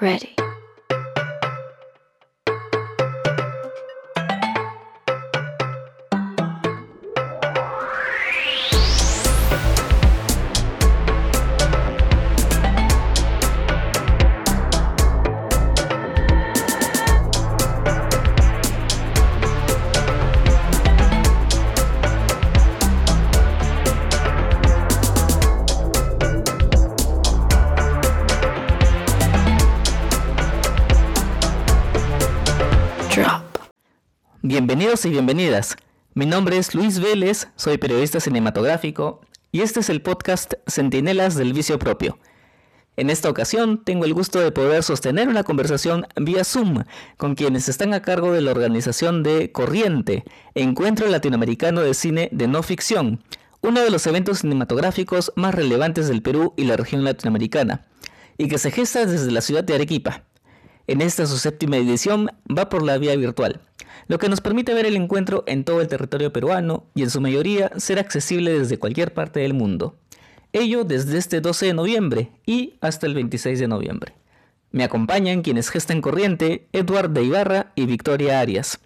Ready. Bienvenidos y bienvenidas. Mi nombre es Luis Vélez, soy periodista cinematográfico y este es el podcast Centinelas del Vicio Propio. En esta ocasión tengo el gusto de poder sostener una conversación vía Zoom con quienes están a cargo de la organización de Corriente, Encuentro Latinoamericano de Cine de No Ficción, uno de los eventos cinematográficos más relevantes del Perú y la región latinoamericana, y que se gesta desde la ciudad de Arequipa. En esta su séptima edición va por la vía virtual, lo que nos permite ver el encuentro en todo el territorio peruano y en su mayoría ser accesible desde cualquier parte del mundo. Ello desde este 12 de noviembre y hasta el 26 de noviembre. Me acompañan quienes gestan corriente, Edward de Ibarra y Victoria Arias.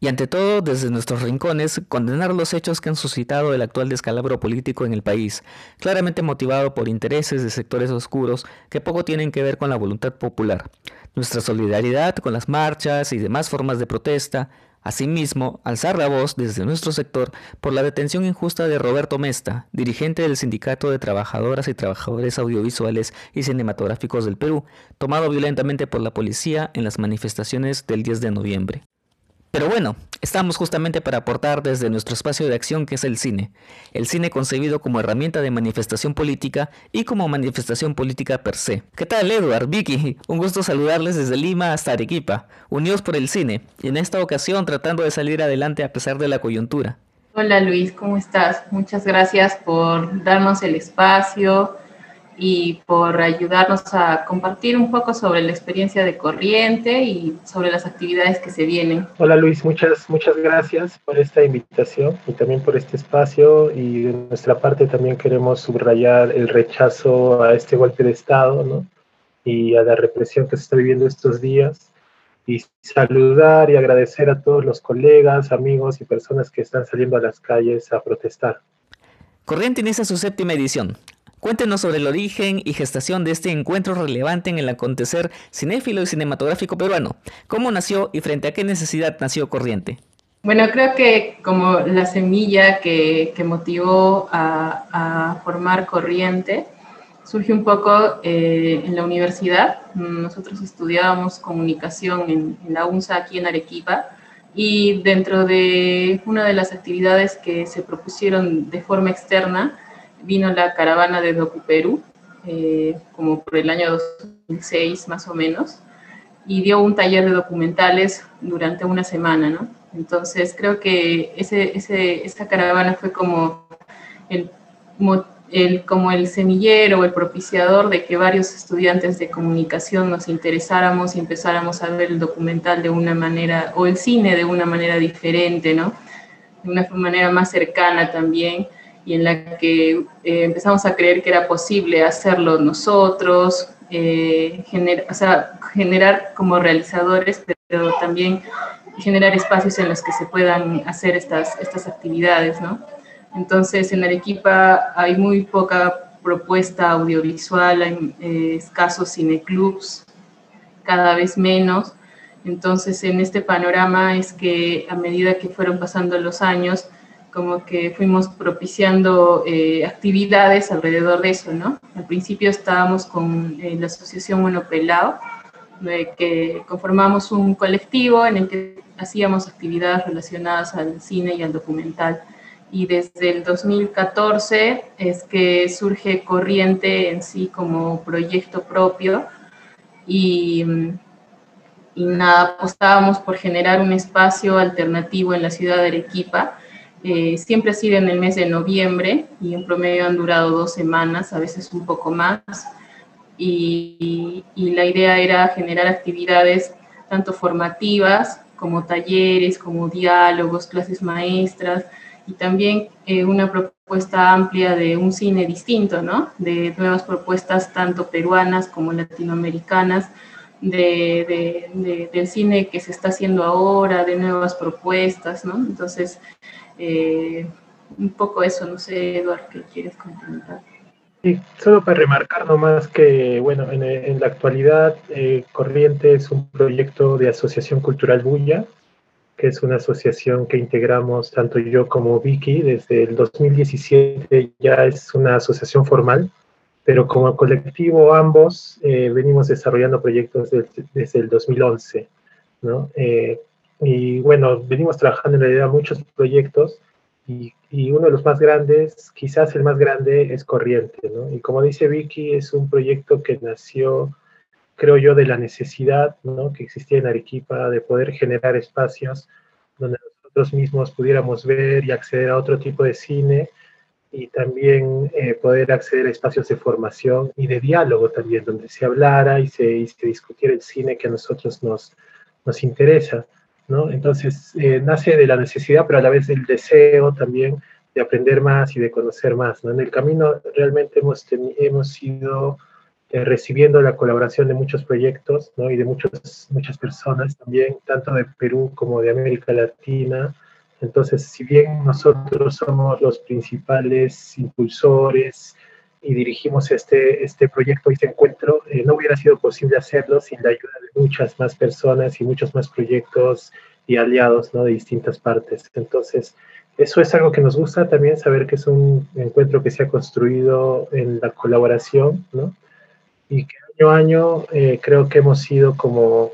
Y ante todo, desde nuestros rincones, condenar los hechos que han suscitado el actual descalabro político en el país, claramente motivado por intereses de sectores oscuros que poco tienen que ver con la voluntad popular. Nuestra solidaridad con las marchas y demás formas de protesta, Asimismo, alzar la voz desde nuestro sector por la detención injusta de Roberto Mesta, dirigente del Sindicato de Trabajadoras y Trabajadores Audiovisuales y Cinematográficos del Perú, tomado violentamente por la policía en las manifestaciones del 10 de noviembre. Pero bueno, estamos justamente para aportar desde nuestro espacio de acción que es el cine. El cine concebido como herramienta de manifestación política y como manifestación política per se. ¿Qué tal Edward, Vicky? Un gusto saludarles desde Lima hasta Arequipa, unidos por el cine, y en esta ocasión tratando de salir adelante a pesar de la coyuntura. Hola Luis, ¿cómo estás? Muchas gracias por darnos el espacio y por ayudarnos a compartir un poco sobre la experiencia de Corriente y sobre las actividades que se vienen. Hola Luis, muchas, muchas gracias por esta invitación y también por este espacio y de nuestra parte también queremos subrayar el rechazo a este golpe de Estado ¿no? y a la represión que se está viviendo estos días y saludar y agradecer a todos los colegas, amigos y personas que están saliendo a las calles a protestar. Corriente inicia su séptima edición. Cuéntenos sobre el origen y gestación de este encuentro relevante en el acontecer cinéfilo y cinematográfico peruano. ¿Cómo nació y frente a qué necesidad nació Corriente? Bueno, creo que como la semilla que, que motivó a, a, formar Corriente surge un poco eh, en la universidad. Nosotros estudiábamos comunicación en, en la UNSA aquí en Arequipa y dentro de una de las actividades que se propusieron de forma externa, vino la caravana de Docu Perú, eh, como por el año 2006 más o menos, y dio un taller de documentales durante una semana, ¿no? Entonces creo que ese, ese, esa caravana fue como el, el, como el semillero o el propiciador de que varios estudiantes de comunicación nos interesáramos y empezáramos a ver el documental de una manera, o el cine de una manera diferente, ¿no? De una manera más cercana también y en la que eh, empezamos a creer que era posible hacerlo nosotros, eh, gener, o sea, generar como realizadores, pero también generar espacios en los que se puedan hacer estas, estas actividades, ¿no? Entonces, en Arequipa hay muy poca propuesta audiovisual, hay eh, escasos cineclubs, cada vez menos. Entonces, en este panorama es que a medida que fueron pasando los años, como que fuimos propiciando eh, actividades alrededor de eso, ¿no? Al principio estábamos con eh, la Asociación Monopelao, eh, que conformamos un colectivo en el que hacíamos actividades relacionadas al cine y al documental. Y desde el 2014 es que surge Corriente en sí como proyecto propio y, y nada, apostábamos por generar un espacio alternativo en la ciudad de Arequipa, eh, siempre ha sido en el mes de noviembre y en promedio han durado dos semanas, a veces un poco más. Y, la idea era generar actividades tanto formativas como talleres, como diálogos, clases maestras y también eh, una propuesta amplia de un cine distinto, ¿no? De nuevas propuestas tanto peruanas como latinoamericanas del cine que se está haciendo ahora, de nuevas propuestas, ¿no? Entonces, eh, un poco eso, no sé, Eduardo, ¿qué quieres comentar? Sí, solo para remarcar nomás que, bueno, en, la actualidad eh, Corriente es un proyecto de Asociación Cultural Bulla, que es una asociación que integramos tanto yo como Vicky desde el 2017, ya es una asociación formal, pero como colectivo ambos eh, venimos desarrollando proyectos desde, el 2011, ¿no? Eh, y bueno, venimos trabajando en realidad muchos proyectos y, y, uno de los más grandes, quizás el más grande, es Corriente, ¿no? Y como dice Vicky, es un proyecto que nació, creo yo, de la necesidad, ¿no? Que existía en Arequipa de poder generar espacios donde nosotros mismos pudiéramos ver y acceder a otro tipo de cine y también eh, poder acceder a espacios de formación y de diálogo también, donde se hablara y se, discutiera el cine que a nosotros nos, nos interesa, ¿no? Entonces, eh, nace de la necesidad, pero a la vez del deseo también de aprender más y de conocer más, ¿no? En el camino realmente hemos, hemos ido eh, recibiendo la colaboración de muchos proyectos, ¿no? Y de muchos, muchas personas también, tanto de Perú como de América Latina, entonces, si bien nosotros somos los principales impulsores y dirigimos este, este proyecto y este encuentro, eh, no hubiera sido posible hacerlo sin la ayuda de muchas más personas y muchos más proyectos y aliados ¿no? de distintas partes. Entonces, eso es algo que nos gusta también, saber que es un encuentro que se ha construido en la colaboración, ¿no? Y que año a año eh, creo que hemos sido como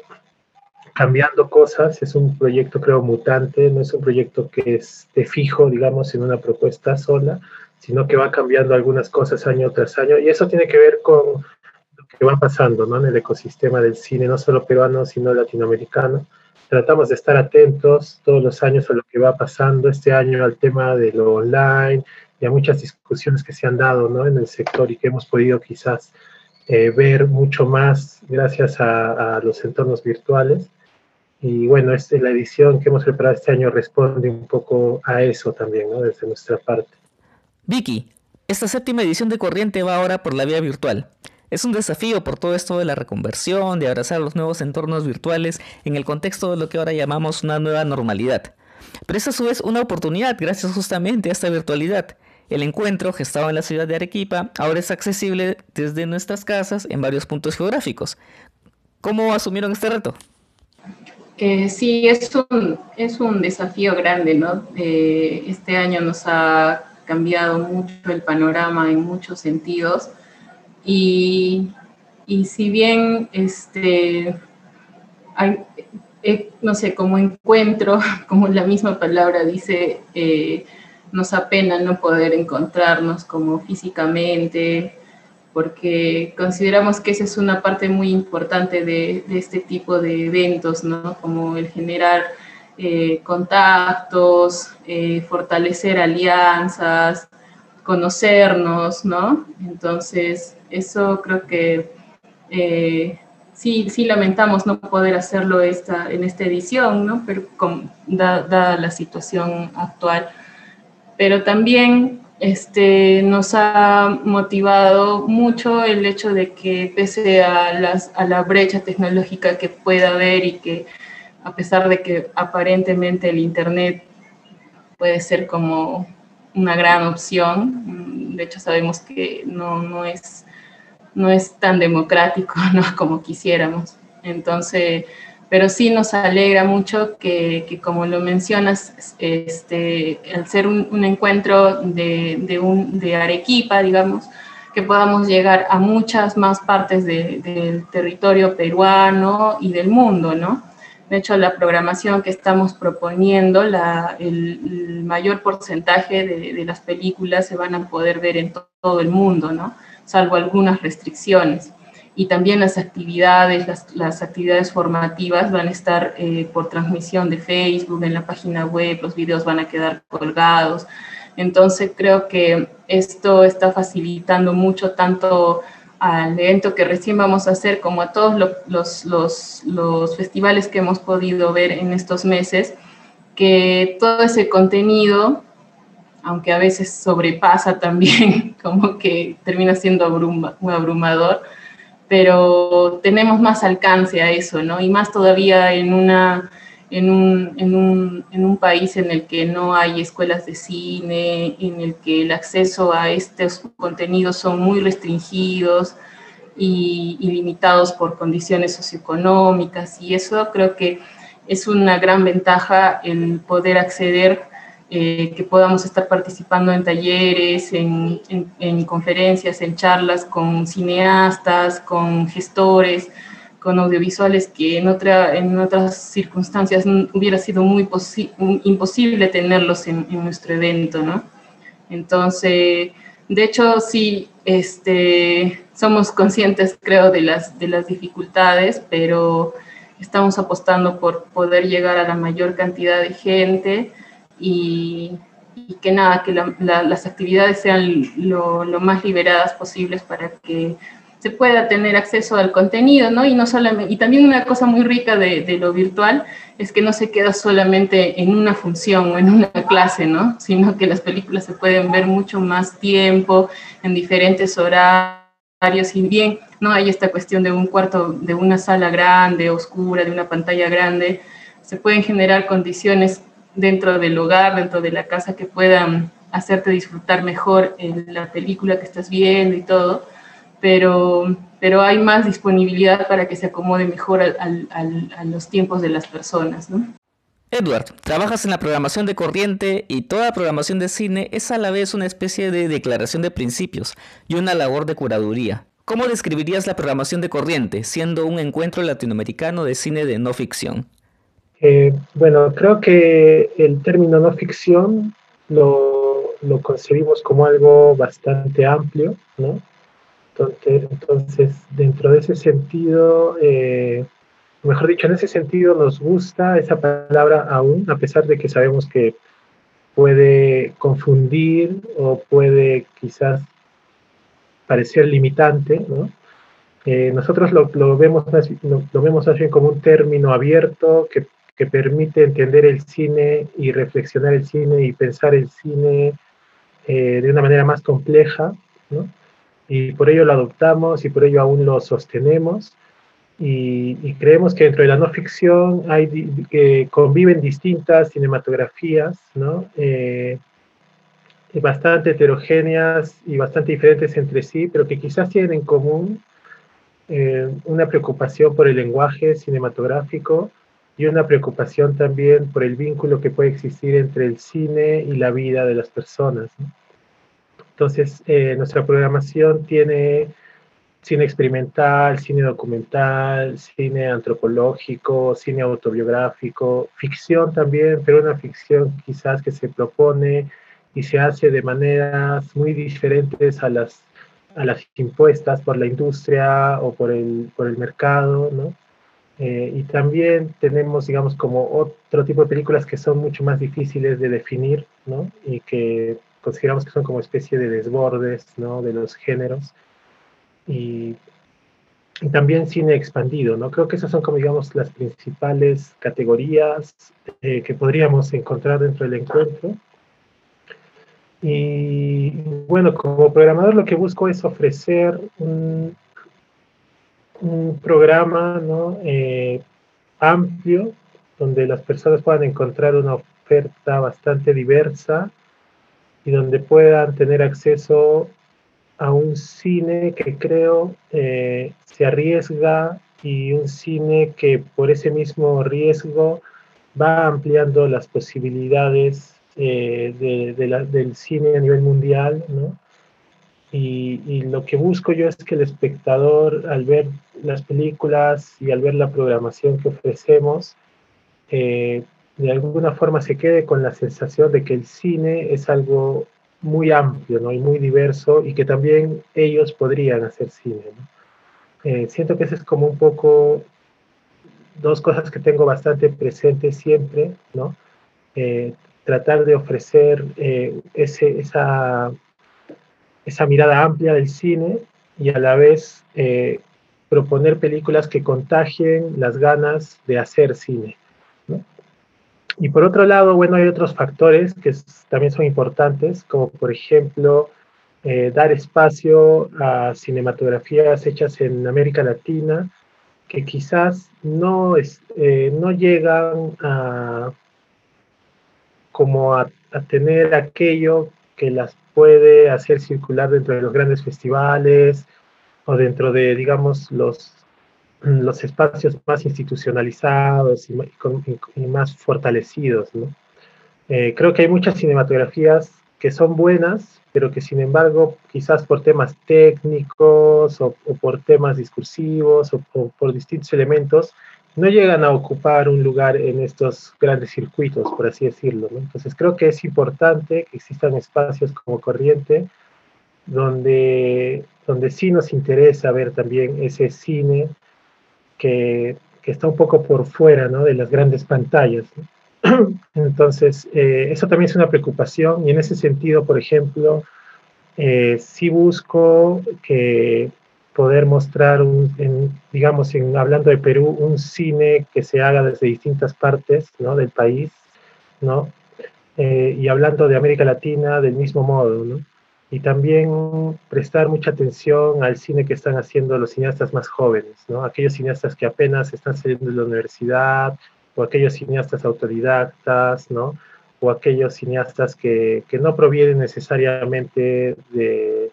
cambiando cosas, es un proyecto creo mutante, no es un proyecto que esté fijo, digamos, en una propuesta sola, sino que va cambiando algunas cosas año tras año y eso tiene que ver con lo que va pasando ¿no? en el ecosistema del cine, no solo peruano, sino latinoamericano. Tratamos de estar atentos todos los años a lo que va pasando, este año al tema de lo online y a muchas discusiones que se han dado ¿no? en el sector y que hemos podido quizás eh, ver mucho más gracias a, a los entornos virtuales. Y bueno, este, la edición que hemos preparado este año responde un poco a eso también, ¿no? Desde nuestra parte. Vicky, esta séptima edición de Corriente va ahora por la vía virtual. Es un desafío por todo esto de la reconversión, de abrazar los nuevos entornos virtuales en el contexto de lo que ahora llamamos una nueva normalidad. Pero es a su vez una oportunidad gracias justamente a esta virtualidad. El encuentro, gestado en la ciudad de Arequipa, ahora es accesible desde nuestras casas en varios puntos geográficos. ¿Cómo asumieron este reto? Eh, sí, es un, es un desafío grande, ¿no? Eh, este año nos ha cambiado mucho el panorama en muchos sentidos y, y si bien, este, hay, eh, no sé, como encuentro, como la misma palabra dice, nos apena no poder encontrarnos como físicamente, porque consideramos que esa es una parte muy importante de, este tipo de eventos, ¿no? Como el generar eh, contactos, eh, fortalecer alianzas, conocernos, ¿no? Entonces, eso creo que eh, sí, sí lamentamos no poder hacerlo esta, en esta edición, ¿no? Pero dada la situación actual. Pero también este, nos ha motivado mucho el hecho de que pese a, las, a la brecha tecnológica que pueda haber y que a pesar de que aparentemente el Internet puede ser como una gran opción, de hecho sabemos que no, no, es, no es tan democrático ¿no? como quisiéramos. Entonces, pero sí nos alegra mucho que, como lo mencionas, este, al ser un, encuentro de, Arequipa, digamos, que podamos llegar a muchas más partes del territorio peruano y del mundo, ¿no? De hecho, la programación que estamos proponiendo, la, el, mayor porcentaje de, las películas se van a poder ver en todo el mundo, ¿no? Salvo algunas restricciones y también las actividades, las, actividades formativas van a estar eh, por transmisión de Facebook, en la página web, los videos van a quedar colgados. Entonces creo que esto está facilitando mucho tanto al evento que recién vamos a hacer como a todos los, los, los festivales que hemos podido ver en estos meses, que todo ese contenido aunque a veces sobrepasa también, como que termina siendo abruma, abrumador, pero tenemos más alcance a eso, ¿no? Y más todavía en una en un, en, un, en un, país en el que no hay escuelas de cine, en el que el acceso a estos contenidos son muy restringidos y, limitados por condiciones socioeconómicas. Y eso creo que es una gran ventaja el poder acceder, eh, que podamos estar participando en talleres, en, en conferencias, en charlas con cineastas, con gestores, con audiovisuales que en, otra, en otras circunstancias hubiera sido muy imposible tenerlos en, nuestro evento, ¿no? Entonces, de hecho, sí, este, somos conscientes, creo, de las, de las dificultades, pero estamos apostando por poder llegar a la mayor cantidad de gente y, que nada, que las actividades sean lo, más liberadas posibles para que se pueda tener acceso al contenido, ¿no? Y, no solamente, y también una cosa muy rica de, de, lo virtual es que no se queda solamente en una función o en una clase, ¿no? Sino que las películas se pueden ver mucho más tiempo, en diferentes horarios, y bien no hay esta cuestión de un cuarto, de una sala grande, oscura, de una pantalla grande, se pueden generar condiciones dentro del hogar, dentro de la casa que puedan hacerte disfrutar mejor en la película que estás viendo y todo pero, pero hay más disponibilidad para que se acomode mejor a los tiempos de las personas. ¿no? Edward, trabajas en la programación de corriente y toda programación de cine es a la vez una especie de declaración de principios y una labor de curaduría. ¿Cómo describirías la programación de corriente, siendo un encuentro latinoamericano de cine de no ficción? Eh, bueno, creo que el término no ficción lo, lo concebimos como algo bastante amplio, ¿no? Entonces, dentro de ese sentido, eh, mejor dicho, en ese sentido nos gusta esa palabra aún, a pesar de que sabemos que puede confundir o puede quizás parecer limitante, ¿no? Eh, nosotros lo, vemos lo, vemos más bien como un término abierto que, que, permite entender el cine y reflexionar el cine y pensar el cine eh, de una manera más compleja, ¿no? y por ello lo adoptamos y por ello aún lo sostenemos. Y, creemos que dentro de la no ficción hay, que conviven distintas cinematografías, ¿no? Eh, bastante heterogéneas y bastante diferentes entre sí, pero que quizás tienen en común eh, una preocupación por el lenguaje cinematográfico y una preocupación también por el vínculo que puede existir entre el cine y la vida de las personas. Entonces, eh, nuestra programación tiene cine experimental, cine documental, cine antropológico, cine autobiográfico, ficción también, pero una ficción quizás que se propone y se hace de maneras muy diferentes a las, a las impuestas por la industria o por el, por el mercado, ¿no? Eh, y también tenemos, digamos, como otro tipo de películas que son mucho más difíciles de definir, ¿no? Y que consideramos que son como especie de desbordes ¿no? de los géneros. Y, y, también cine expandido, ¿no? Creo que esas son como, digamos, las principales categorías eh, que podríamos encontrar dentro del encuentro. Y bueno, como programador lo que busco es ofrecer un, un programa ¿no? Eh, amplio donde las personas puedan encontrar una oferta bastante diversa y donde puedan tener acceso a un cine que creo eh, se arriesga y un cine que por ese mismo riesgo va ampliando las posibilidades eh, de, del cine a nivel mundial, ¿no? Y, lo que busco yo es que el espectador, al ver las películas y al ver la programación que ofrecemos, eh, de alguna forma se quede con la sensación de que el cine es algo muy amplio ¿no? y muy diverso y que también ellos podrían hacer cine. Eh, siento que eso es como un poco dos cosas que tengo bastante presentes siempre, ¿no? Eh, tratar de ofrecer eh, ese, esa, esa mirada amplia del cine y a la vez proponer películas que contagien las ganas de hacer cine. Y por otro lado, bueno, hay otros factores que también son importantes, como por ejemplo eh, dar espacio a cinematografías hechas en América Latina que quizás no, eh, no llegan como a, tener aquello que las puede hacer circular dentro de los grandes festivales o dentro de, digamos, los, los espacios más institucionalizados y, más fortalecidos. Eh, creo que hay muchas cinematografías que son buenas, pero que sin embargo, quizás por temas técnicos o, por temas discursivos o, por distintos elementos, no llegan a ocupar un lugar en estos grandes circuitos, por así decirlo. Entonces creo que es importante que existan espacios como Corriente, donde, donde sí nos interesa ver también ese cine que, que está un poco por fuera ¿no? de las grandes pantallas. Entonces, eh, eso también es una preocupación y en ese sentido, por ejemplo, eh, sí busco que poder mostrar, un, digamos, en, hablando de Perú, un cine que se haga desde distintas partes ¿no? del país, ¿no? Eh, y hablando de América Latina del mismo modo, ¿no? Y también prestar mucha atención al cine que están haciendo los cineastas más jóvenes, ¿no? Aquellos cineastas que apenas están saliendo de la universidad, o aquellos cineastas autodidactas, ¿no? O aquellos cineastas que, que no provienen necesariamente de,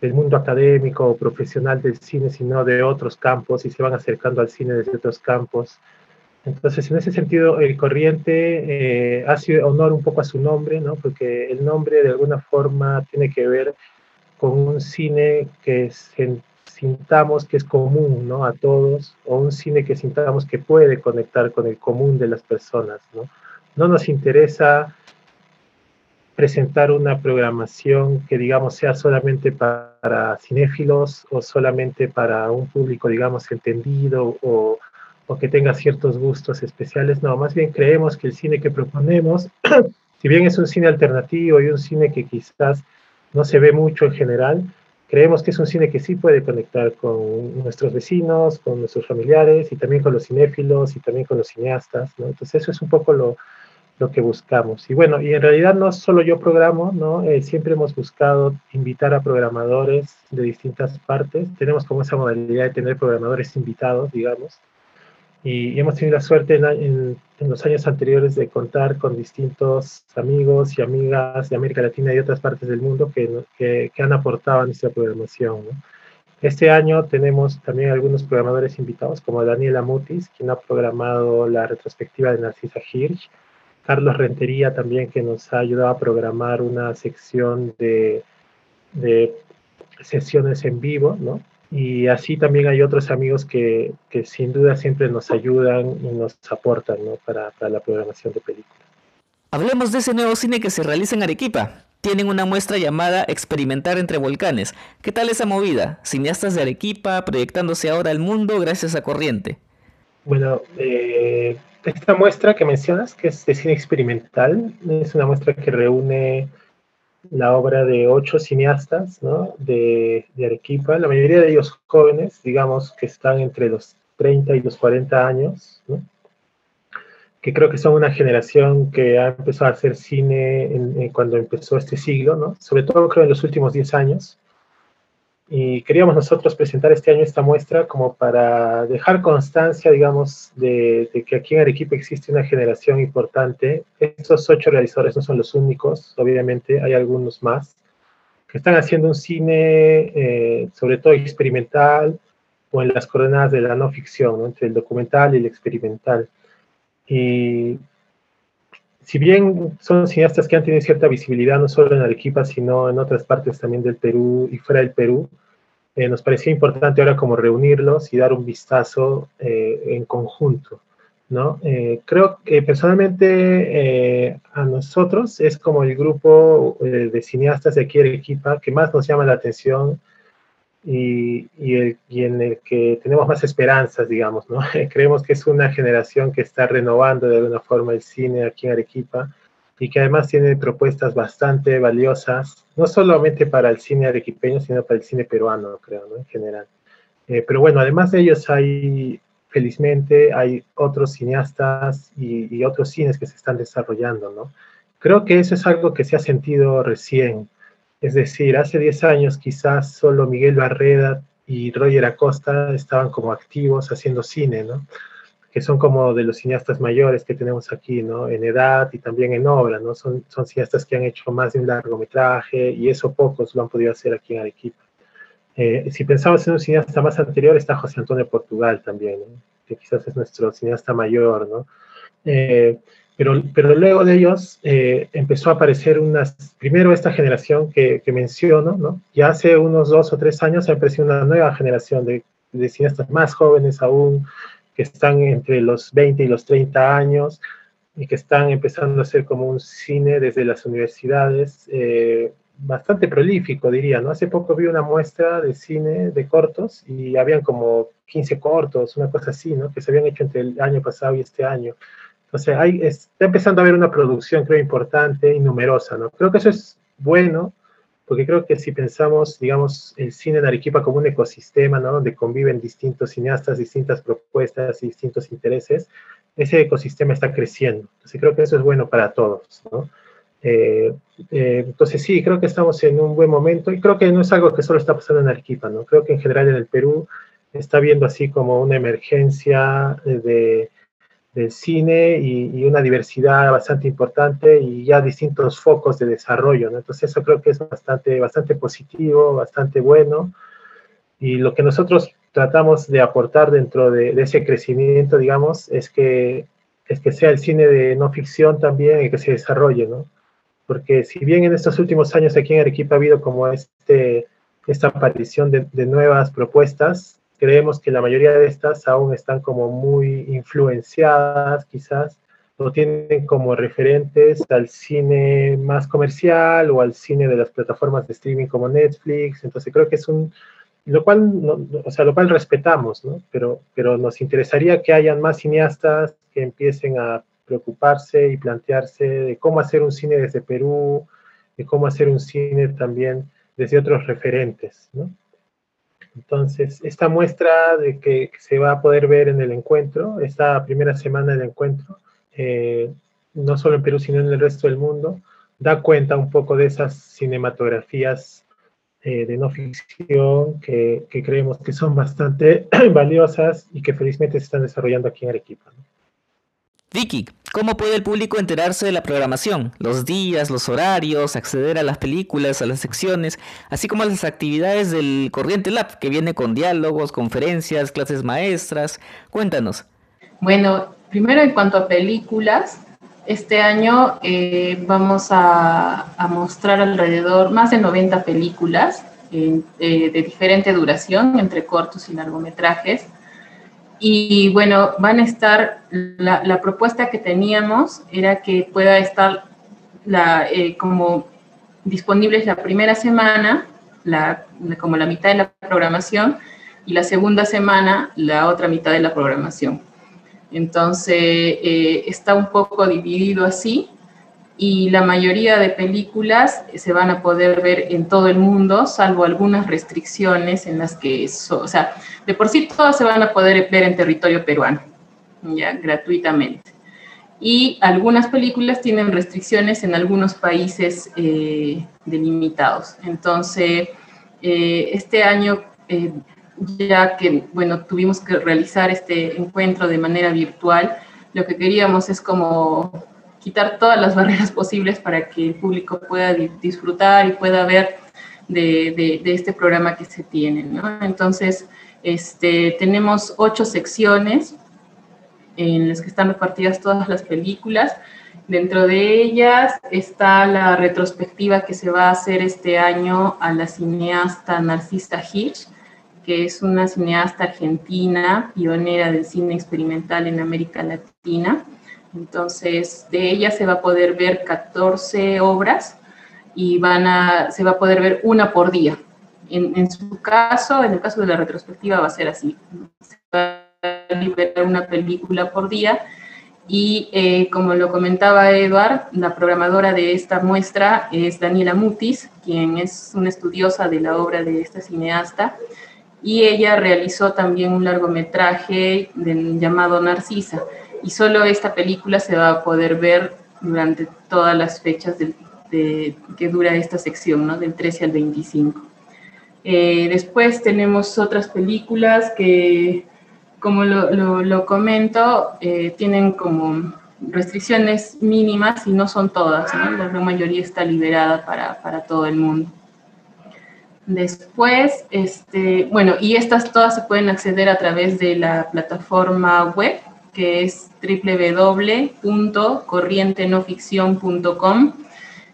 del mundo académico o profesional del cine, sino de otros campos y se van acercando al cine desde otros campos. Entonces, en ese sentido, el Corriente eh, hace honor un poco a su nombre, ¿no? Porque el nombre de alguna forma tiene que ver con un cine que sintamos que es común ¿no? a todos, o un cine que sintamos que puede conectar con el común de las personas. No, no nos interesa presentar una programación que, digamos, sea solamente para cinéfilos o solamente para un público, digamos, entendido o, o que tenga ciertos gustos especiales. No, más bien creemos que el cine que proponemos, si bien es un cine alternativo y un cine que quizás no se ve mucho en general, creemos que es un cine que sí puede conectar con nuestros vecinos, con nuestros familiares y también con los cinéfilos y también con los cineastas, ¿no? Entonces eso es un poco lo, lo que buscamos. Y bueno, y en realidad no solo yo programo, ¿no? Eh, siempre hemos buscado invitar a programadores de distintas partes. Tenemos como esa modalidad de tener programadores invitados, digamos. Y, hemos tenido la suerte en, en, los años anteriores de contar con distintos amigos y amigas de América Latina y otras partes del mundo que, que, han aportado a nuestra programación. Este año tenemos también algunos programadores invitados, como Daniela Mutis, quien ha programado la retrospectiva de Narcisa Hirsch, Carlos Rentería también, que nos ha ayudado a programar una sección de, de sesiones en vivo, ¿no? Y así también hay otros amigos que, que sin duda siempre nos ayudan y nos aportan ¿no? para, para la programación de películas. Hablemos de ese nuevo cine que se realiza en Arequipa. Tienen una muestra llamada Experimentar entre Volcanes. ¿Qué tal esa movida? Cineastas de Arequipa proyectándose ahora al mundo gracias a Corriente. Bueno, eh, esta muestra que mencionas, que es de cine experimental, es una muestra que reúne la obra de ocho cineastas de, Arequipa, la mayoría de ellos jóvenes, digamos que están entre los 30 y los 40 años, que creo que son una generación que ha empezado a hacer cine cuando empezó este siglo, ¿no? sobre todo creo en los últimos 10 años. Y queríamos nosotros presentar este año esta muestra como para dejar constancia, digamos, de, que aquí en Arequipa existe una generación importante. Estos ocho realizadores no son los únicos, obviamente hay algunos más, que están haciendo un cine, eh, sobre todo experimental, o en las coordenadas de la no ficción, entre el documental y el experimental. Y si bien son cineastas que han tenido cierta visibilidad no solo en Arequipa, sino en otras partes también del Perú y fuera del Perú, eh, nos parecía importante ahora como reunirlos y dar un vistazo eh, en conjunto. ¿no? Eh, creo que personalmente a nosotros es como el grupo de cineastas de aquí en Arequipa que más nos llama la atención y, y, en el que tenemos más esperanzas, digamos, ¿no? Creemos que es una generación que está renovando de alguna forma el cine aquí en Arequipa y que además tiene propuestas bastante valiosas, no solamente para el cine arequipeño, sino para el cine peruano, creo. En general. Eh, pero bueno, además de ellos hay, felizmente, hay otros cineastas y, y otros cines que se están desarrollando, ¿no? Creo que eso es algo que se ha sentido recién Es decir, hace 10 años quizás solo Miguel Barreda y Roger Acosta estaban como activos haciendo cine, ¿no? Que son como de los cineastas mayores que tenemos aquí, ¿no? En edad y también en obra, ¿no? Son, son cineastas que han hecho más de un largometraje y eso pocos lo han podido hacer aquí en Arequipa. Eh, si pensamos en un cineasta más anterior, está José Antonio Portugal también, ¿no? que quizás es nuestro cineasta mayor, ¿no? Eh, pero, pero luego de ellos eh, empezó a aparecer unas, primero esta generación que, que, menciono, ¿no? Ya hace unos dos o tres años ha aparecido una nueva generación de, de cineastas más jóvenes aún, que están entre los 20 y los 30 años y que están empezando a hacer como un cine desde las universidades, eh, bastante prolífico, diría, ¿no? Hace poco vi una muestra de cine de cortos y habían como 15 cortos, una cosa así, ¿no? Que se habían hecho entre el año pasado y este año. Entonces, hay, está empezando a haber una producción, creo, importante y numerosa, ¿no? Creo que eso es bueno, porque creo que si pensamos, digamos, el cine en Arequipa como un ecosistema, ¿no? Donde conviven distintos cineastas, distintas propuestas y distintos intereses, ese ecosistema está creciendo. Entonces creo que eso es bueno para todos, ¿no? Eh, eh, entonces sí, creo que estamos en un buen momento y creo que no es algo que solo está pasando en Arequipa, ¿no? Creo que en general en el Perú está viendo así como una emergencia de del cine y, una diversidad bastante importante y ya distintos focos de desarrollo. ¿no? Entonces eso creo que es bastante, bastante positivo, bastante bueno. Y lo que nosotros tratamos de aportar dentro de, ese crecimiento, digamos, es que, es que sea el cine de no ficción también y que se desarrolle, ¿no? Porque si bien en estos últimos años aquí en Arequipa ha habido como este, esta aparición de, de nuevas propuestas, creemos que la mayoría de estas aún están como muy influenciadas quizás o tienen como referentes al cine más comercial o al cine de las plataformas de streaming como Netflix. Entonces creo que es un, lo cual, o sea, lo cual respetamos, ¿no? Pero, pero nos interesaría que hayan más cineastas que empiecen a preocuparse y plantearse de cómo hacer un cine desde Perú, de cómo hacer un cine también desde otros referentes, ¿no? Entonces, esta muestra de que se va a poder ver en el encuentro, esta primera semana del encuentro, eh, no solo en Perú, sino en el resto del mundo, da cuenta un poco de esas cinematografías eh, de no ficción que, creemos que son bastante valiosas y que felizmente se están desarrollando aquí en Arequipa. Vicky, ¿cómo puede el público enterarse de la programación? Los días, los horarios, acceder a las películas, a las secciones, así como a las actividades del Corriente Lab, que viene con diálogos, conferencias, clases maestras. Cuéntanos. Bueno, primero en cuanto a películas, este año eh, vamos a, mostrar alrededor más de 90 películas eh, de diferente duración, entre cortos y largometrajes y bueno, van a estar, la, propuesta que teníamos era que pueda estar eh, como disponibles la primera semana, la, como la mitad de la programación, y la segunda semana la otra mitad de la programación. Entonces, eh, está un poco dividido así, y la mayoría de películas se van a poder ver en todo el mundo, salvo algunas restricciones en las que, o sea, de por sí todas se van a poder ver en territorio peruano, ya, gratuitamente. Y algunas películas tienen restricciones en algunos países eh, delimitados. Entonces, eh, este año, eh, ya que, bueno, tuvimos que realizar este encuentro de manera virtual, lo que queríamos es como quitar todas las barreras posibles para que el público pueda disfrutar y pueda ver de, este programa que se tiene. ¿no? Entonces, este, tenemos ocho secciones en las que están repartidas todas las películas. Dentro de ellas está la retrospectiva que se va a hacer este año a la cineasta Narcisa Hitch, que es una cineasta argentina, pionera del cine experimental en América Latina. Entonces, de ella se va a poder ver 14 obras y van a, se va a poder ver una por día. En, su caso, en el caso de la retrospectiva, va a ser así. Se va a liberar una película por día y eh, como lo comentaba Eduard, la programadora de esta muestra es Daniela Mutis, quien es una estudiosa de la obra de esta cineasta, y ella realizó también un largometraje llamado Narcisa y solo esta película se va a poder ver durante todas las fechas del, que dura esta sección, ¿no? del 13 al 25. Eh, después tenemos otras películas que, como lo, comento, eh, tienen como restricciones mínimas y no son todas, la gran mayoría está liberada para, para todo el mundo. Después, este, bueno, y estas todas se pueden acceder a través de la plataforma web que es www.corrientenoficción.com.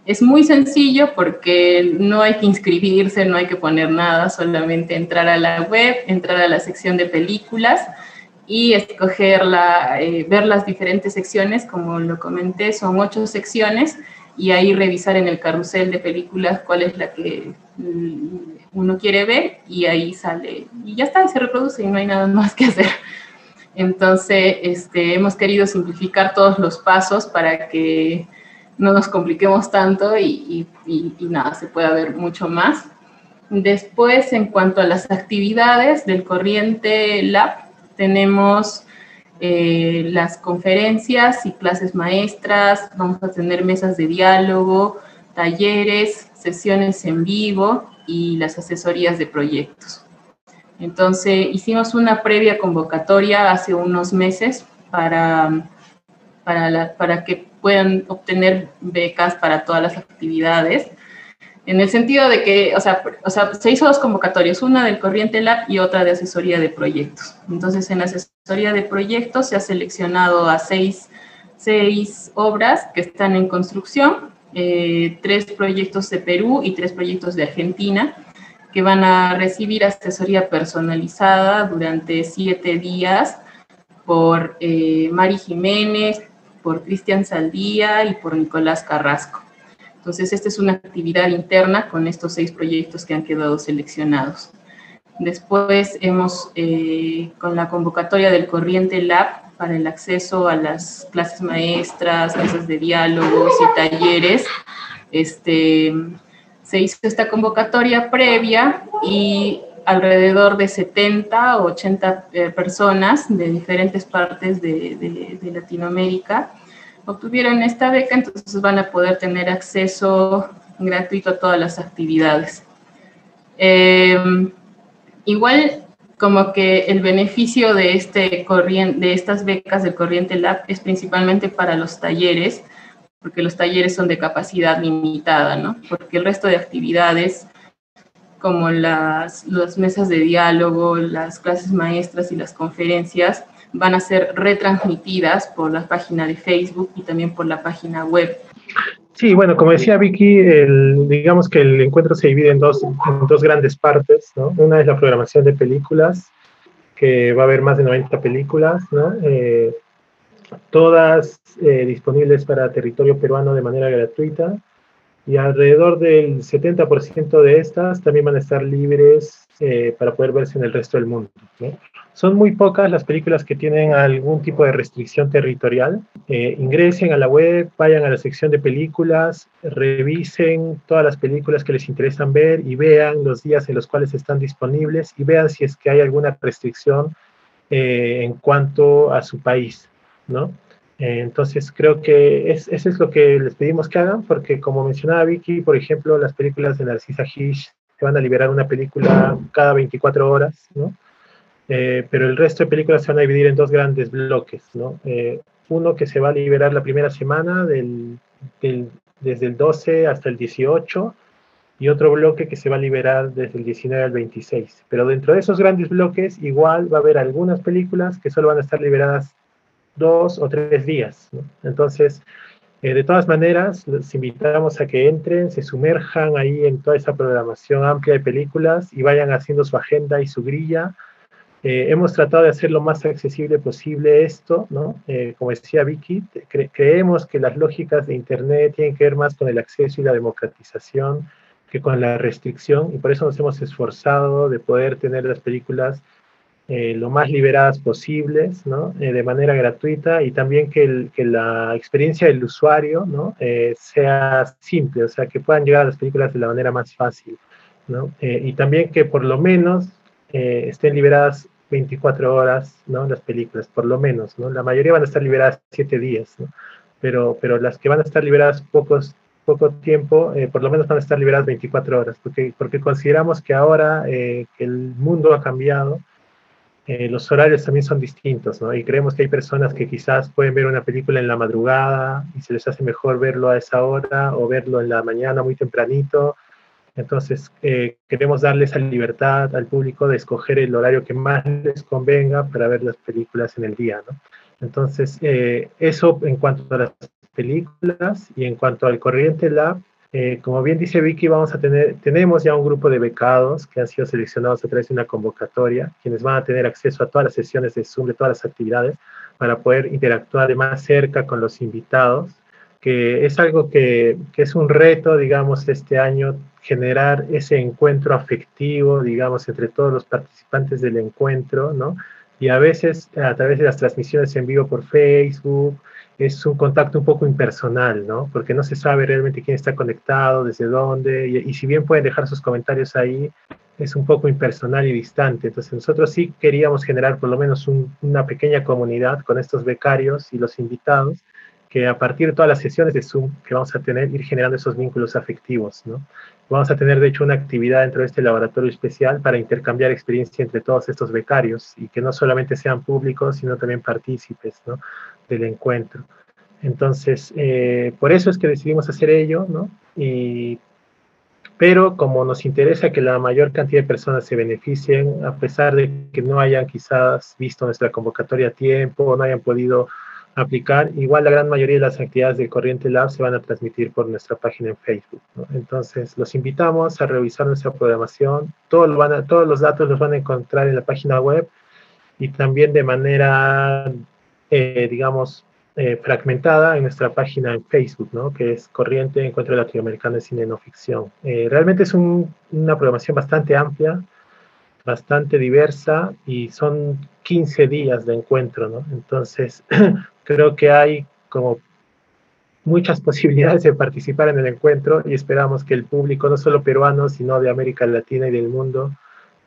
Es muy sencillo porque no hay que inscribirse, no hay que poner nada, solamente entrar a la web, entrar a la sección de películas y escoger eh, ver las diferentes secciones, como lo comenté, son ocho secciones y ahí revisar en el carrusel de películas cuál es la que mm, uno quiere ver y ahí sale y ya está, se reproduce y no hay nada más que hacer. Entonces, este, hemos querido simplificar todos los pasos para que no nos compliquemos tanto y, nada, se pueda ver mucho más. Después, en cuanto a las actividades del Corriente Lab, tenemos eh, las conferencias y clases maestras, vamos a tener mesas de diálogo, talleres, sesiones en vivo y las asesorías de proyectos. Entonces hicimos una previa convocatoria hace unos meses para, para, que puedan obtener becas para todas las actividades. En el sentido de que, o sea, o sea, se hizo dos convocatorias, una del Corriente Lab y otra de asesoría de proyectos. Entonces, en la asesoría de proyectos se ha seleccionado a seis, seis obras que están en construcción, eh, tres proyectos de Perú y tres proyectos de Argentina que van a recibir asesoría personalizada durante siete días por eh, Mari Jiménez, por Cristian Saldía y por Nicolás Carrasco. Entonces, esta es una actividad interna con estos seis proyectos que han quedado seleccionados. Después hemos, eh, con la convocatoria del Corriente Lab para el acceso a las clases maestras, mesas de diálogos y talleres, este, se hizo esta convocatoria previa y alrededor de 70 o 80 eh, personas de diferentes partes de, Latinoamérica obtuvieron esta beca, entonces van a poder tener acceso gratuito a todas las actividades. Em, igual como que el beneficio de, este de estas becas del Corriente Lab es principalmente para los talleres, porque los talleres son de capacidad limitada, ¿no? Porque el resto de actividades, como las, mesas de diálogo, las clases maestras y las conferencias, van a ser retransmitidas por la página de Facebook y también por la página web. Sí, bueno, como decía Vicky, el, digamos que el encuentro se divide en dos, en dos grandes partes, ¿no? Una es la programación de películas, que va a haber más de 90 películas, ¿no? Eh, todas eh, disponibles para territorio peruano de manera gratuita y alrededor del 70% de estas también van a estar libres eh, para poder verse en el resto del mundo. Son muy pocas las películas que tienen algún tipo de restricción territorial. Eh, ingresen a la web, vayan a la sección de películas, revisen todas las películas que les interesan ver y vean los días en los cuales están disponibles y vean si es que hay alguna restricción en cuanto a su país. ¿No? Eh, entonces creo que es, eso es lo que les pedimos que hagan, porque como mencionaba Vicky, por ejemplo, las películas de Narcisa Hish se van a liberar una película cada 24 horas, ¿no? Eh, pero el resto de películas se van a dividir en dos grandes bloques, ¿no? Eh, uno que se va a liberar la primera semana, desde el 12 hasta el 18, y otro bloque que se va a liberar desde el 19 al 26. Pero dentro de esos grandes bloques, igual va a haber algunas películas que solo van a estar liberadas dos o tres días. Entonces, eh, de todas maneras, les invitamos a que entren, se sumerjan ahí en toda esa programación amplia de películas y vayan haciendo su agenda y su grilla. Eh, hemos tratado de hacer lo más accesible posible esto, ¿no? Eh, como decía Vicky, creemos que las lógicas de Internet tienen que ver más con el acceso y la democratización que con la restricción, y por eso nos hemos esforzado de poder tener las películas eh, lo más liberadas posibles, ¿no? Eh, de manera gratuita y también que, el, que la experiencia del usuario ¿no? Eh, sea simple, o sea, que puedan llegar a las películas de la manera más fácil. ¿no? y también que por lo menos estén liberadas 24 horas ¿no? las películas, por lo menos. ¿no? La mayoría van a estar liberadas 7 días, ¿no? pero, pero las que van a estar liberadas pocos, poco tiempo, eh, por lo menos van a estar liberadas 24 horas, porque, porque consideramos que ahora eh, que el mundo ha cambiado, eh, los horarios también son distintos. Y creemos que hay personas que quizás pueden ver una película en la madrugada y se les hace mejor verlo a esa hora o verlo en la mañana muy tempranito. Entonces, eh, queremos darle esa libertad al público de escoger el horario que más les convenga para ver las películas en el día. Entonces, eh, eso en cuanto a las películas y en cuanto al Corriente Lab, eh, como bien dice Vicky, vamos a tener, tenemos ya un grupo de becados que han sido seleccionados a través de una convocatoria, quienes van a tener acceso a todas las sesiones de Zoom, de todas las actividades, para poder interactuar de más cerca con los invitados, que es algo que, que es un reto, digamos, este año, generar ese encuentro afectivo, digamos, entre todos los participantes del encuentro, ¿no? Y a veces a través de las transmisiones en vivo por Facebook, es un contacto un poco impersonal, ¿no? Porque no se sabe realmente quién está conectado, desde dónde, y, si bien pueden dejar sus comentarios ahí, es un poco impersonal y distante. Entonces nosotros sí queríamos generar por lo menos una pequeña comunidad con estos becarios y los invitados, que a partir de todas las sesiones de Zoom que vamos a tener, ir generando esos vínculos afectivos, ¿no? Vamos a tener, de hecho, una actividad dentro de este laboratorio especial para intercambiar experiencia entre todos estos becarios y que no solamente sean públicos, sino también partícipes, ¿no? Del encuentro. Entonces, eh, por eso es que decidimos hacer ello, ¿no? Y, pero como nos interesa que la mayor cantidad de personas se beneficien, a pesar de que no hayan quizás visto nuestra convocatoria a tiempo no hayan podido aplicar, igual la gran mayoría de las actividades del Corriente Lab se van a transmitir por nuestra página en Facebook. ¿no? Entonces, los invitamos a revisar nuestra programación. Todos los datos los van a encontrar en la página web y también de manera eh, digamos, eh, fragmentada en nuestra página en Facebook, ¿no? que es Corriente Encuentro Latinoamericano de Cine No Ficción. Eh, realmente es una programación bastante amplia, bastante diversa y son 15 días de encuentro, ¿no? Entonces, creo que hay como muchas posibilidades de participar en el encuentro y esperamos que el público, no solo peruano, sino de América Latina y del mundo,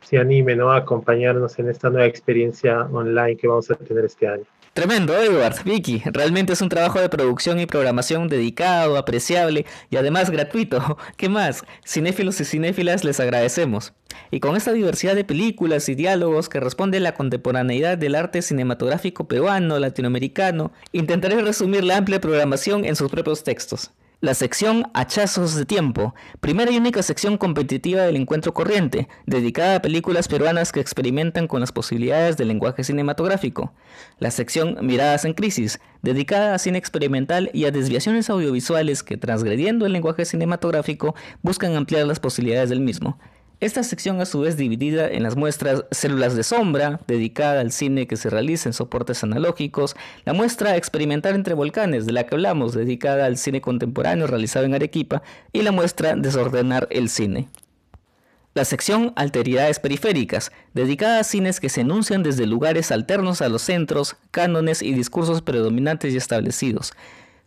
se anime ¿no? a acompañarnos en esta nueva experiencia online que vamos a tener este año. Tremendo, Edward, Vicky. Realmente es un trabajo de producción y programación dedicado, apreciable y además gratuito. ¿Qué más? Cinéfilos y cinéfilas les agradecemos. Y con esta diversidad de películas y diálogos que responde a la contemporaneidad del arte cinematográfico peruano, latinoamericano, intentaré resumir la amplia programación en sus propios textos. La sección Hachazos de Tiempo, primera y única sección competitiva del encuentro corriente, dedicada a películas peruanas que experimentan con las posibilidades del lenguaje cinematográfico. La sección Miradas en Crisis, dedicada a cine experimental y a desviaciones audiovisuales que, transgrediendo el lenguaje cinematográfico, buscan ampliar las posibilidades del mismo. Esta sección a su vez dividida en las muestras Células de Sombra, dedicada al cine que se realiza en soportes analógicos, la muestra Experimentar entre Volcanes, de la que hablamos, dedicada al cine contemporáneo realizado en Arequipa, y la muestra Desordenar el cine. La sección Alteridades Periféricas, dedicada a cines que se enuncian desde lugares alternos a los centros, cánones y discursos predominantes y establecidos.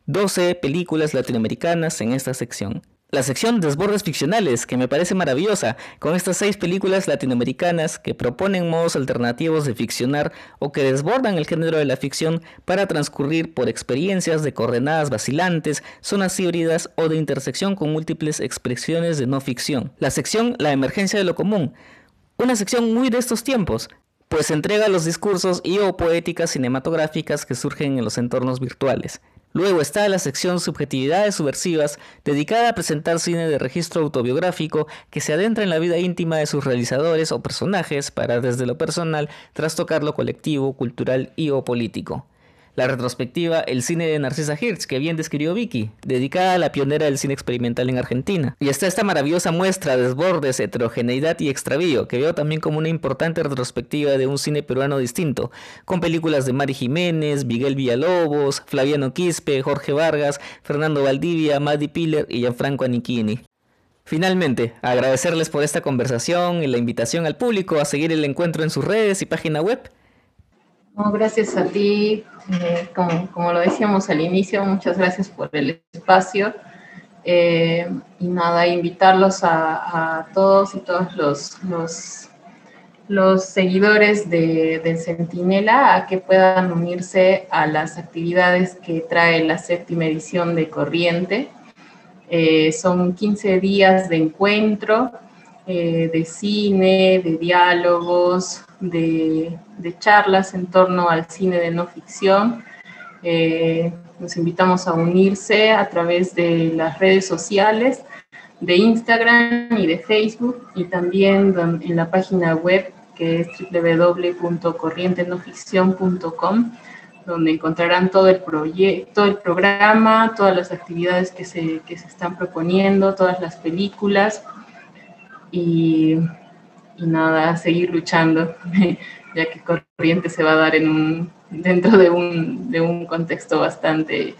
12 películas latinoamericanas en esta sección la sección Desbordes Ficcionales, que me parece maravillosa, con estas seis películas latinoamericanas que proponen modos alternativos de ficcionar o que desbordan el género de la ficción para transcurrir por experiencias de coordenadas vacilantes, zonas híbridas o de intersección con múltiples expresiones de no ficción. La sección La Emergencia de lo Común, una sección muy de estos tiempos, pues entrega los discursos y o poéticas cinematográficas que surgen en los entornos virtuales. Luego está la sección Subjetividades Subversivas, dedicada a presentar cine de registro autobiográfico que se adentra en la vida íntima de sus realizadores o personajes para desde lo personal trastocar lo colectivo, cultural y o político la retrospectiva El cine de Narcisa Hirsch, que bien describió Vicky, dedicada a la pionera del cine experimental en Argentina. Y está esta maravillosa muestra de desbordes, heterogeneidad y extravío, que veo también como una importante retrospectiva de un cine peruano distinto, con películas de Mari Jiménez, Miguel Villalobos, Flaviano Quispe, Jorge Vargas, Fernando Valdivia, Maddy Piller y Gianfranco Anichini. Finalmente, agradecerles por esta conversación y la invitación al público a seguir el encuentro en sus redes y página web gracias a ti, eh, como, lo decíamos al inicio, muchas gracias por el espacio. Eh, y nada, invitarlos a, todos y todos los, los, seguidores de, del Centinela a que puedan unirse a las actividades que trae la séptima edición de Corriente. Eh, son 15 días de encuentro, de cine, de diálogos, de, charlas en torno al cine de no ficción. Eh, los invitamos a unirse a través de las redes sociales de Instagram y de Facebook y también en la página web que es www.corrientenoficción.com donde encontrarán todo el proyecto, el programa, todas las actividades que se, que se están proponiendo, todas las películas y, y nada, seguir luchando, ya que Corriente se va a dar en un, dentro de un, de un contexto bastante,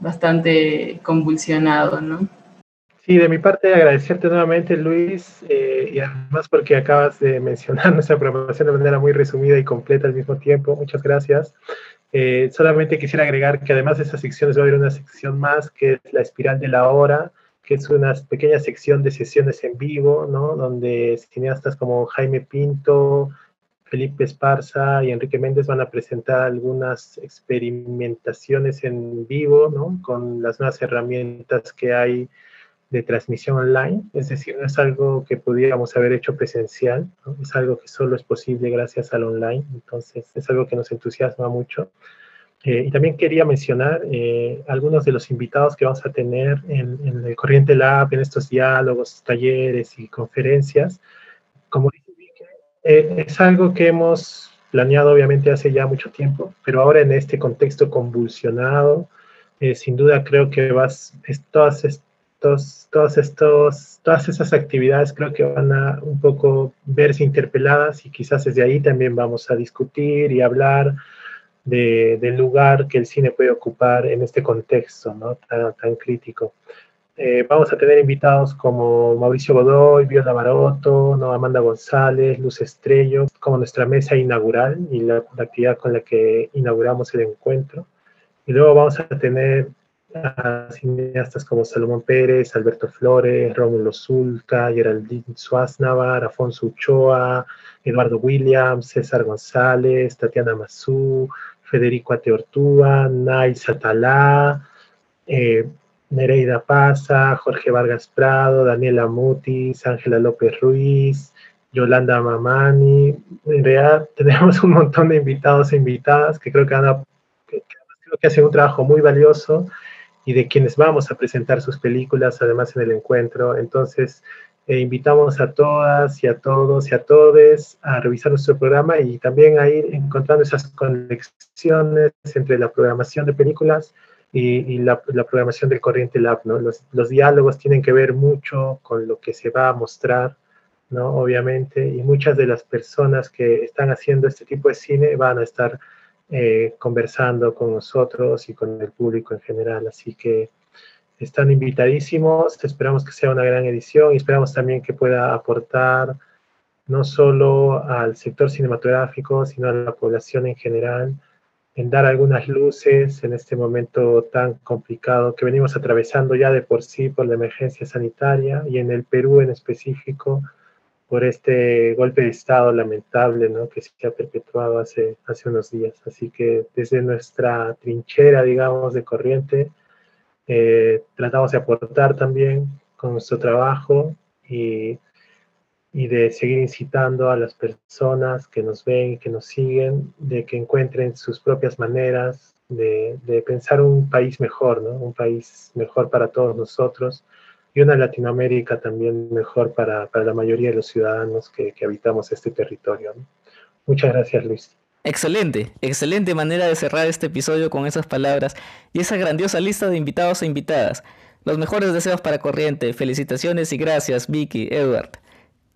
bastante convulsionado, ¿no? Sí, de mi parte agradecerte nuevamente, Luis, eh, y además porque acabas de mencionar nuestra programación de manera muy resumida y completa al mismo tiempo. Muchas gracias. Eh, solamente quisiera agregar que además de esas secciones va a haber una sección más que es la espiral de la hora, que es una pequeña sección de sesiones en vivo, ¿no? Donde cineastas como Jaime Pinto, Felipe Esparza y Enrique Méndez van a presentar algunas experimentaciones en vivo, ¿no? Con las nuevas herramientas que hay de transmisión online, es decir, no es algo que pudiéramos haber hecho presencial, es algo que solo es posible gracias al online, entonces es algo que nos entusiasma mucho. Eh, y también quería mencionar eh, algunos de los invitados que vamos a tener en, el Corriente Lab, en estos diálogos, talleres y conferencias. Como dije, eh, es algo que hemos planeado obviamente hace ya mucho tiempo, pero ahora en este contexto convulsionado, sin duda creo que vas, todas todos estos, todas esas actividades creo que van a un poco verse interpeladas y quizás desde ahí también vamos a discutir y hablar de, del lugar que el cine puede ocupar en este contexto ¿no? tan, crítico. Eh, vamos a tener invitados como Mauricio Godoy, Viola Baroto, ¿no? Amanda González, Luz Estrello, como nuestra mesa inaugural y la, actividad con la que inauguramos el encuentro. Y luego vamos a tener cineastas como Salomón Pérez, Alberto Flores, Rómulo Zulca, Geraldine Suaznavar, Afonso Uchoa, Eduardo Williams, César González, Tatiana Mazú, Federico Ateortúa, Nay Satalá, eh, Nereida Paza, Jorge Vargas Prado, Daniela Mutis, Ángela López Ruiz, Yolanda Mamani. En realidad tenemos un montón de invitados e invitadas que creo que, van que, creo que hacen un trabajo muy valioso y de quienes vamos a presentar sus películas, además en el encuentro. Entonces, eh, invitamos a todas y a todos y a todes a revisar nuestro programa y también a ir encontrando esas conexiones entre la programación de películas y, la, programación del Corriente Lab. ¿no? Los, los, diálogos tienen que ver mucho con lo que se va a mostrar, ¿no? obviamente, y muchas de las personas que están haciendo este tipo de cine van a estar eh, conversando con nosotros y con el público en general. Así que están invitadísimos, esperamos que sea una gran edición y esperamos también que pueda aportar no solo al sector cinematográfico, sino a la población en general, en dar algunas luces en este momento tan complicado que venimos atravesando ya de por sí por la emergencia sanitaria y en el Perú en específico por este golpe de Estado lamentable ¿no? que se ha perpetuado hace, hace unos días. Así que desde nuestra trinchera, digamos, de corriente, eh, tratamos de aportar también con nuestro trabajo y, y, de seguir incitando a las personas que nos ven y que nos siguen, de que encuentren sus propias maneras de, de pensar un país mejor, ¿no? un país mejor para todos nosotros y una Latinoamérica también mejor para, para la mayoría de los ciudadanos que, que habitamos este territorio. Muchas gracias, Luis. Excelente, excelente manera de cerrar este episodio con esas palabras y esa grandiosa lista de invitados e invitadas. Los mejores deseos para Corriente, felicitaciones y gracias Vicky, Edward.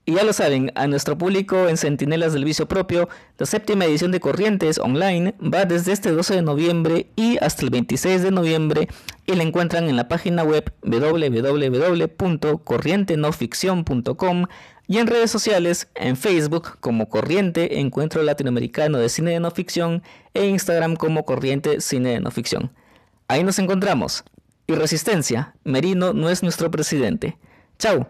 Y ya lo saben, a nuestro público en Centinelas del Vicio Propio, la séptima edición de Corrientes online va desde este 12 de noviembre y hasta el 26 de noviembre y la encuentran en la página web www.corrientenoficción.com y en redes sociales, en Facebook como Corriente Encuentro Latinoamericano de Cine de No Ficción e Instagram como Corriente Cine de No Ficción. Ahí nos encontramos. Y Resistencia, Merino no es nuestro presidente. Chao.